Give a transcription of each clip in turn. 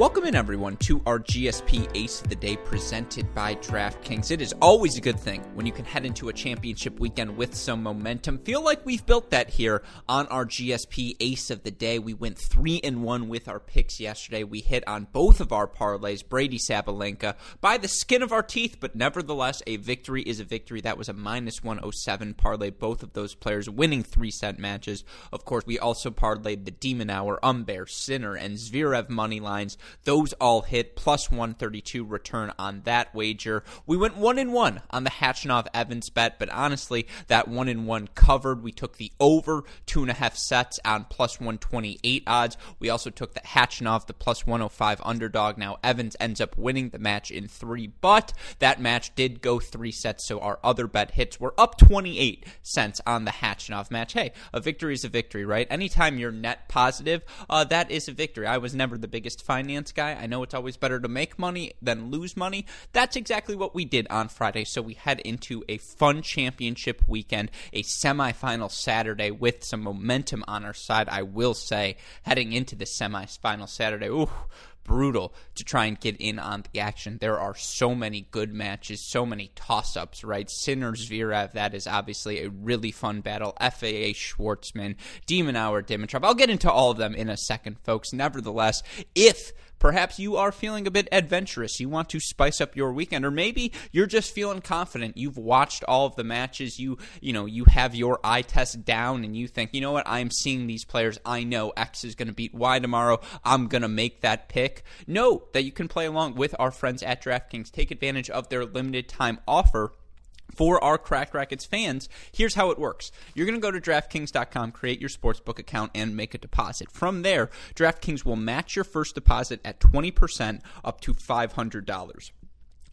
Welcome in, everyone, to our GSP Ace of the Day presented by DraftKings. It is always a good thing when you can head into a championship weekend with some momentum. Feel like we've built that here on our GSP Ace of the Day. We went three and one with our picks yesterday. We hit on both of our parlays, Brady Sabalenka, by the skin of our teeth, but nevertheless, a victory is a victory. That was a minus 107 parlay. Both of those players winning three set matches. Of course, we also parlayed the de Minaur, Humbert, Sinner, and Zverev money lines. Those all hit plus 132 return on that wager. We went one in one on the Khachanov Evans bet, but honestly, that one in one covered. We took the over two and a half sets on plus 128 odds. We also took the Khachanov, the plus 105 underdog. Now Evans ends up winning the match in three, but that match did go three sets, so our other bet hits were up 28 cents on the Khachanov match. Hey, a victory is a victory, right? Anytime you're net positive, uh, that is a victory. I was never the biggest finance finance guy. I know it's always better to make money than lose money. That's exactly what we did on Friday. So we head into a fun championship weekend, a semifinal Saturday with some momentum on our side. I will say, heading into the semifinal Saturday, ooh, brutal to try and get in on the action. There are so many good matches, so many toss ups, right? Sinners mm-hmm. Zverev, that is obviously a really fun battle. FAA Schwartzman, De Minaur Dimitrov. I'll get into all of them in a second, folks. Nevertheless, if Perhaps you are feeling a bit adventurous. You want to spice up your weekend or maybe you're just feeling confident. You've watched all of the matches. You, you know, you have your eye test down and you think, "You know what? I'm seeing these players. I know X is going to beat Y tomorrow. I'm going to make that pick." Know that you can play along with our friends at DraftKings. Take advantage of their limited time offer for our Cracked Racquets fans, here's how it works. You're going to go to DraftKings.com, create your sportsbook account, and make a deposit. From there, DraftKings will match your first deposit at 20% up to $500.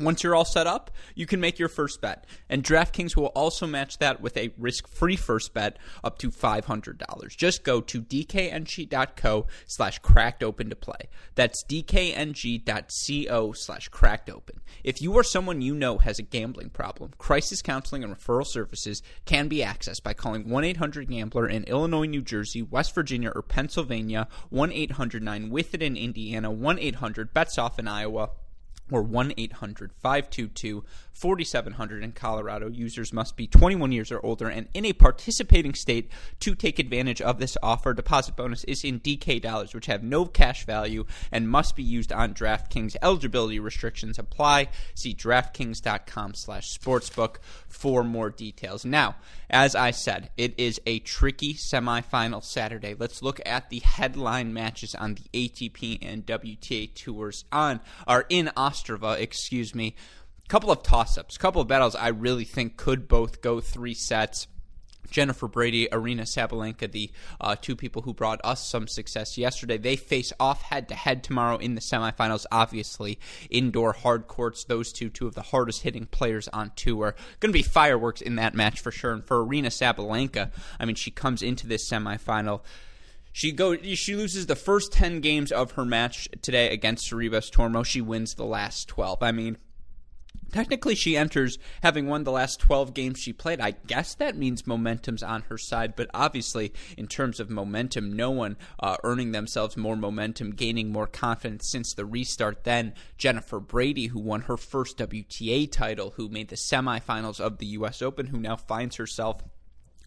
Once you're all set up, you can make your first bet. And DraftKings will also match that with a risk-free first bet up to $500. Just go to dkng.co slash cracked open to play. That's dkng.co slash cracked open. If you or someone you know has a gambling problem, crisis counseling and referral services can be accessed by calling 1-800-GAMBLER in Illinois, New Jersey, West Virginia, or Pennsylvania, 1-800-9-WITH-IT in Indiana, 1-800-BETS-OFF in Iowa, or 1 800 522 4700 in Colorado. Users must be 21 years or older and in a participating state to take advantage of this offer. Deposit bonus is in DK dollars, which have no cash value and must be used on DraftKings. Eligibility restrictions apply. See DraftKings.com slash sportsbook for more details. Now, as I said, it is a tricky semifinal Saturday. Let's look at the headline matches on the ATP and WTA tours on are in Ostrava, excuse me couple of toss ups, A couple of battles I really think could both go three sets. Jennifer Brady, Aryna Sabalenka, the uh, two people who brought us some success yesterday. They face off head to head tomorrow in the semifinals. Obviously, indoor hard courts. Those two, two of the hardest hitting players on tour, going to be fireworks in that match for sure. And for Aryna Sabalenka, I mean, she comes into this semifinal. She go she loses the first 10 games of her match today against Sorribes Tormo. She wins the last 12. I mean, Technically, she enters having won the last 12 games she played. I guess that means momentum's on her side, but obviously, in terms of momentum, no one uh, earning themselves more momentum, gaining more confidence since the restart than Jennifer Brady, who won her first WTA title, who made the semifinals of the U.S. Open, who now finds herself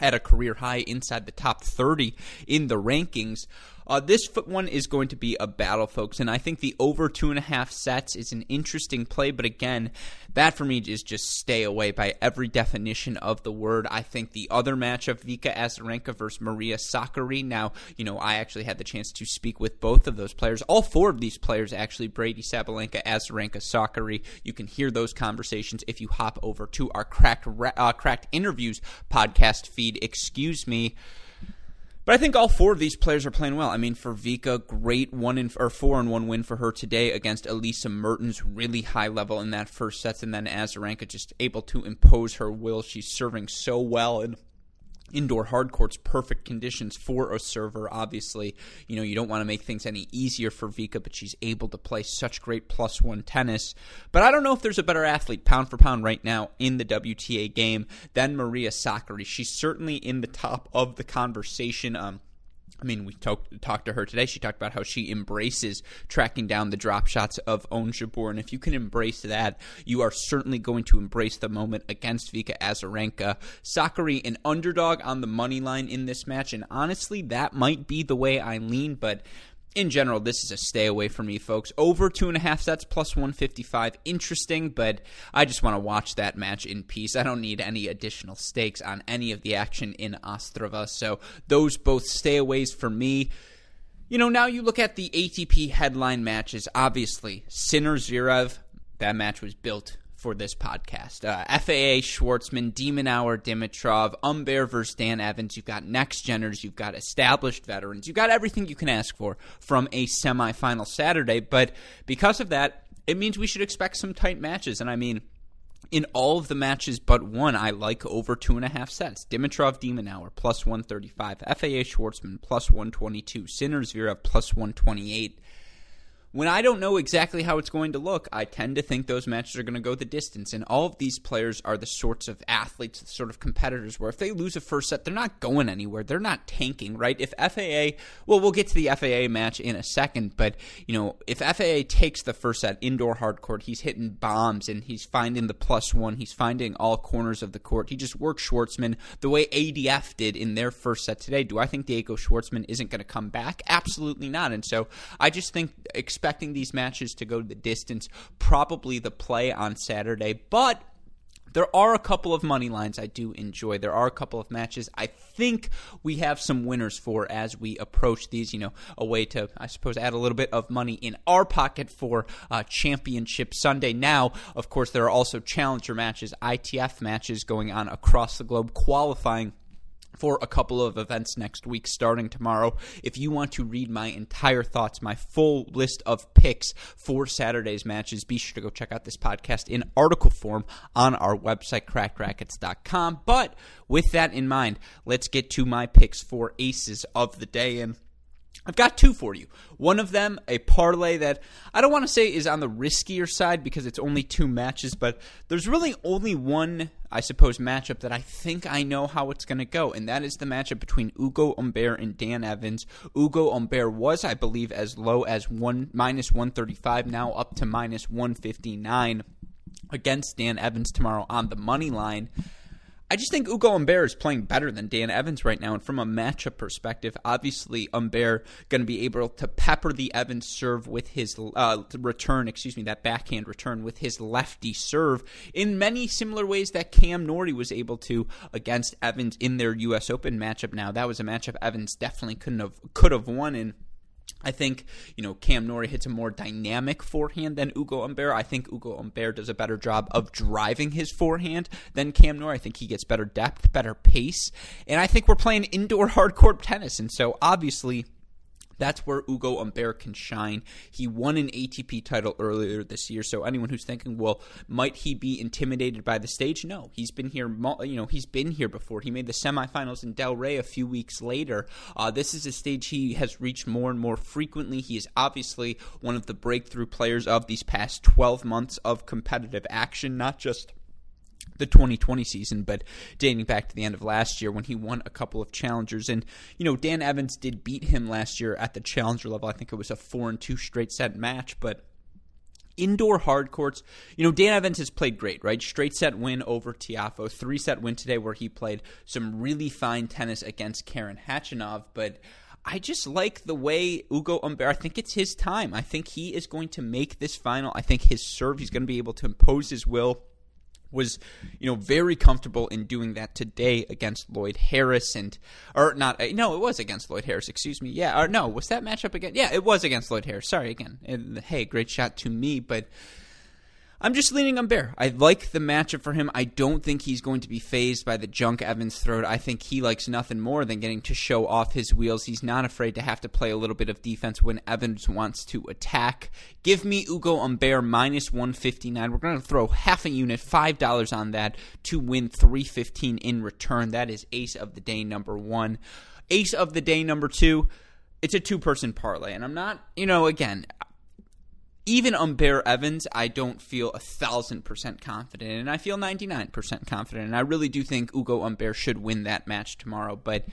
at a career high inside the top 30 in the rankings. Uh, this one is going to be a battle, folks, and I think the over two and a half sets is an interesting play, but again, that for me is just stay away by every definition of the word. I think the other match of Vika Azarenka versus Maria Sakkari. Now, you know, I actually had the chance to speak with both of those players. All four of these players, actually, Brady Sabalenka, Azarenka, Sakkari. You can hear those conversations if you hop over to our cracked uh, cracked interviews podcast feed. Excuse me. But I think all four of these players are playing well. I mean, for Vika, great one in, or four and one win for her today against Elise Mertens, really high level in that first set, and then Azarenka just able to impose her will. She's serving so well and indoor hard courts perfect conditions for a server obviously. You know you don't want to make things any easier for Vika but she's able to play such great plus 1 tennis. But I don't know if there's a better athlete pound for pound right now in the WTA game than Maria Sakkari. She's certainly in the top of the conversation. Um I mean, we talked talked to her today. She talked about how she embraces tracking down the drop shots of Ons Jabeur. And if you can embrace that, you are certainly going to embrace the moment against Vika Azarenka. Sakkari, an underdog on the money line in this match. And honestly, that might be the way I lean, but in general, this is a stay away for me, folks. Over two and a half sets plus 155. Interesting, but I just want to watch that match in peace. I don't need any additional stakes on any of the action in Ostrava. So those both stay aways for me. You know, now you look at the ATP headline matches. Obviously, Sinner Zverev, that match was built for this podcast. Uh, FAA, Schwartzman, de Minaur, Dimitrov, Humbert versus Dan Evans. You've got next geners, you've got established veterans, you've got everything you can ask for from a semifinal Saturday. But because of that, it means we should expect some tight matches. And I mean, in all of the matches but one, I like over two and a half sets. Dimitrov de Minaur plus 135, FAA Schwartzman plus 122, Sinner Zverev plus 128 when I don't know exactly how it's going to look, I tend to think those matches are going to go the distance. And all of these players are the sorts of athletes, the sort of competitors where if they lose a first set, they're not going anywhere. They're not tanking, right? If FAA, well, we'll get to the FAA match in a second, but, you know, if FAA takes the first set indoor hard court, he's hitting bombs and he's finding the plus one, he's finding all corners of the court. He just worked Schwartzman the way ADF did in their first set today. Do I think Diego Schwartzman isn't going to come back? Absolutely not. And so I just think expecting these matches to go the distance, probably the play on Saturday. But there are a couple of money lines I do enjoy. There are a couple of matches I think we have some winners for as we approach these. You know, a way to, I suppose, add a little bit of money in our pocket for uh, Championship Sunday. Now, of course, there are also challenger matches, ITF matches going on across the globe, qualifying for a couple of events next week starting tomorrow. If you want to read my entire thoughts, my full list of picks for Saturday's matches, be sure to go check out this podcast in article form on our website, crackedracquets.com. But with that in mind, let's get to my picks for aces of the day. And I've got two for you. One of them, a parlay that I don't want to say is on the riskier side because it's only two matches, but there's really only one, I suppose, matchup that I think I know how it's going to go, and that is the matchup between Ugo Humbert and Dan Evans. Ugo Humbert was, I believe, as low as one minus 135, now up to minus 159 against Dan Evans tomorrow on the money line. I just think Ugo Humbert is playing better than Dan Evans right now. And from a matchup perspective, obviously Humbert going to be able to pepper the Evans serve with his uh, return, excuse me, that backhand return with his lefty serve in many similar ways that Cam Norrie was able to against Evans in their U.S. Open matchup. Now that was a matchup Evans definitely couldn't have could have won in I think, you know, Cam Norrie hits a more dynamic forehand than Ugo Humbert. I think Ugo Humbert does a better job of driving his forehand than Cam Norrie. I think he gets better depth, better pace. And I think we're playing indoor hard court tennis. And so obviously that's where Ugo Humbert can shine. He won an ATP title earlier this year, so anyone who's thinking, well, might he be intimidated by the stage? No, he's been here. You know, he's been here before. He made the semifinals in Delray a few weeks later. Uh, this is a stage he has reached more and more frequently. He is obviously one of the breakthrough players of these past 12 months of competitive action, not just the 2020 season, but dating back to the end of last year when he won a couple of challengers. And, you know, Dan Evans did beat him last year at the challenger level. I think it was a 4 and 2 straight set match, but indoor hard courts, you know, Dan Evans has played great, right? Straight set win over Tiafoe, three set win today where he played some really fine tennis against Karen Khachanov, but I just like the way Ugo Humbert. I think it's his time. I think he is going to make this final. I think his serve, he's going to be able to impose his will was you know very comfortable in doing that today against Lloyd Harris and or not uh, no it was against Lloyd Harris excuse me yeah or no was that matchup again yeah it was against Lloyd Harris sorry again and, hey great shot to me but I'm just leaning on Bear. I like the matchup for him. I don't think he's going to be phased by the junk Evans throat. I think he likes nothing more than getting to show off his wheels. He's not afraid to have to play a little bit of defense when Evans wants to attack. Give me Ugo Humbert minus 159. We're going to throw half a unit, $5 on that to win 315 in return. That is ace of the day number one. Ace of the day number two it's a two person parlay. And I'm not, you know, again, even Humbert Evans, I don't feel a thousand percent confident, and I feel ninety nine percent confident. And I really do think Ugo Humbert should win that match tomorrow. But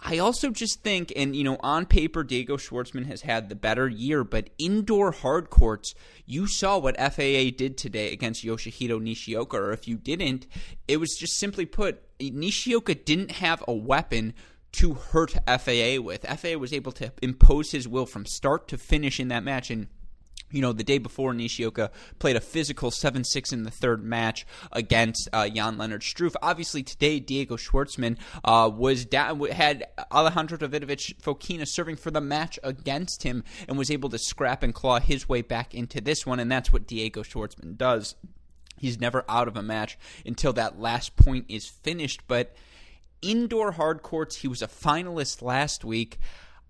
I also just think, and you know, on paper, Diego Schwartzman has had the better year, but indoor hard courts, you saw what FAA did today against Yoshihito Nishioka, or if you didn't, it was just simply put, Nishioka didn't have a weapon to hurt FAA with. FAA was able to impose his will from start to finish in that match, and you know, the day before Nishioka played a physical 7 6 in the third match against uh, Jan-Lennard Struff. Obviously, today, Diego Schwartzman uh, was down, had Alejandro Davidovich Fokina serving for the match against him and was able to scrap and claw his way back into this one, and that's what Diego Schwartzman does. He's never out of a match until that last point is finished, but indoor hard courts, he was a finalist last week.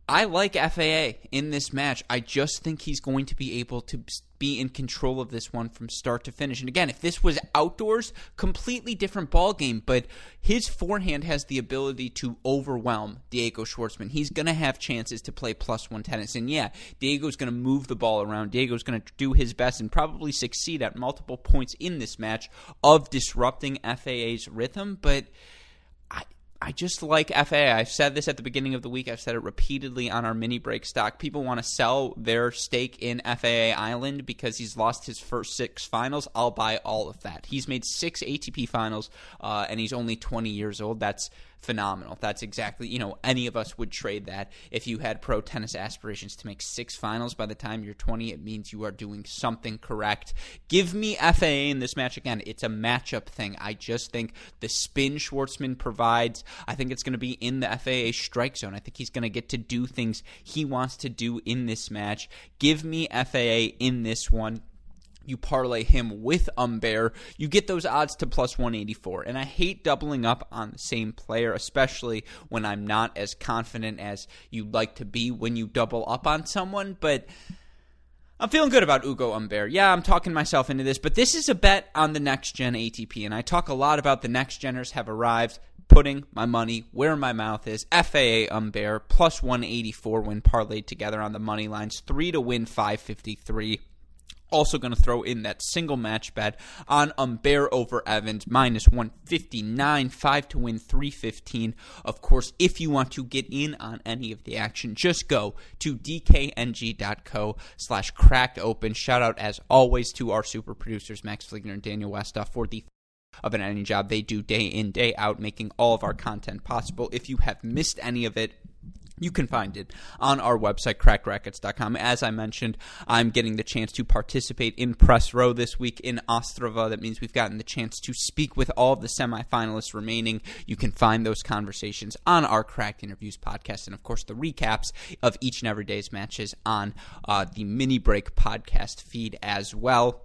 I like FAA in this match. I just think he's going to be able to be in control of this one from start to finish. And again, if this was outdoors, completely different ball game. But his forehand has the ability to overwhelm Diego Schwartzman. He's going to have chances to play plus one tennis. And yeah, Diego's going to move the ball around. Diego's going to do his best and probably succeed at multiple points in this match of disrupting FAA's rhythm. But I just like FAA. I've said this at the beginning of the week. I've said it repeatedly on our mini break stock. People want to sell their stake in FAA Island because he's lost his first six finals. I'll buy all of that. He's made six ATP finals, uh, and he's only 20 years old. That's phenomenal. That's exactly, you know, any of us would trade that. If you had pro tennis aspirations to make six finals by the time you're 20, it means you are doing something correct. Give me FAA in this match again. It's a matchup thing. I just think the spin Schwartzman provides, I think it's going to be in the FAA strike zone. I think he's going to get to do things he wants to do in this match. Give me FAA in this one you parlay him with Humbert, you get those odds to plus 184. And I hate doubling up on the same player, especially when I'm not as confident as you'd like to be when you double up on someone. But I'm feeling good about Ugo Humbert. Yeah, I'm talking myself into this, but this is a bet on the next gen ATP. And I talk a lot about the next geners have arrived. Putting my money where my mouth is. FAA Humbert plus 184 when parlayed together on the money lines. Three to win 553 also going to throw in that single match bet on Humbert over Evans, minus 159, 5 to win 315. Of course, if you want to get in on any of the action, just go to dkng.co slash cracked open. Shout out, as always, to our super producers, Max Fligner and Daniel Westoff, for the of an editing job they do day in, day out, making all of our content possible. If you have missed any of it, you can find it on our website, crackedracquets.com. As I mentioned, I'm getting the chance to participate in Press Row this week in Ostrava. That means we've gotten the chance to speak with all the semifinalists remaining. You can find those conversations on our Cracked Interviews podcast, and of course, the recaps of each and every day's matches on uh, the Mini Break podcast feed as well.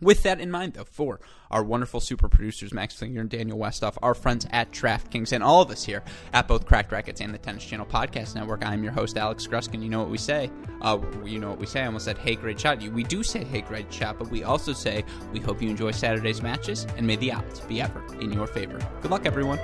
With that in mind, though, for our wonderful super producers, Max Flinger and Daniel Westoff, our friends at DraftKings, and all of us here at both Cracked Racquets and the Tennis Channel Podcast Network, I'm your host, Alex Gruskin. You know what we say? Uh, you know what we say? I almost said, hey, great shot. We do say, hey, great shot, but we also say, we hope you enjoy Saturday's matches, and may the odds be ever in your favor. Good luck, everyone.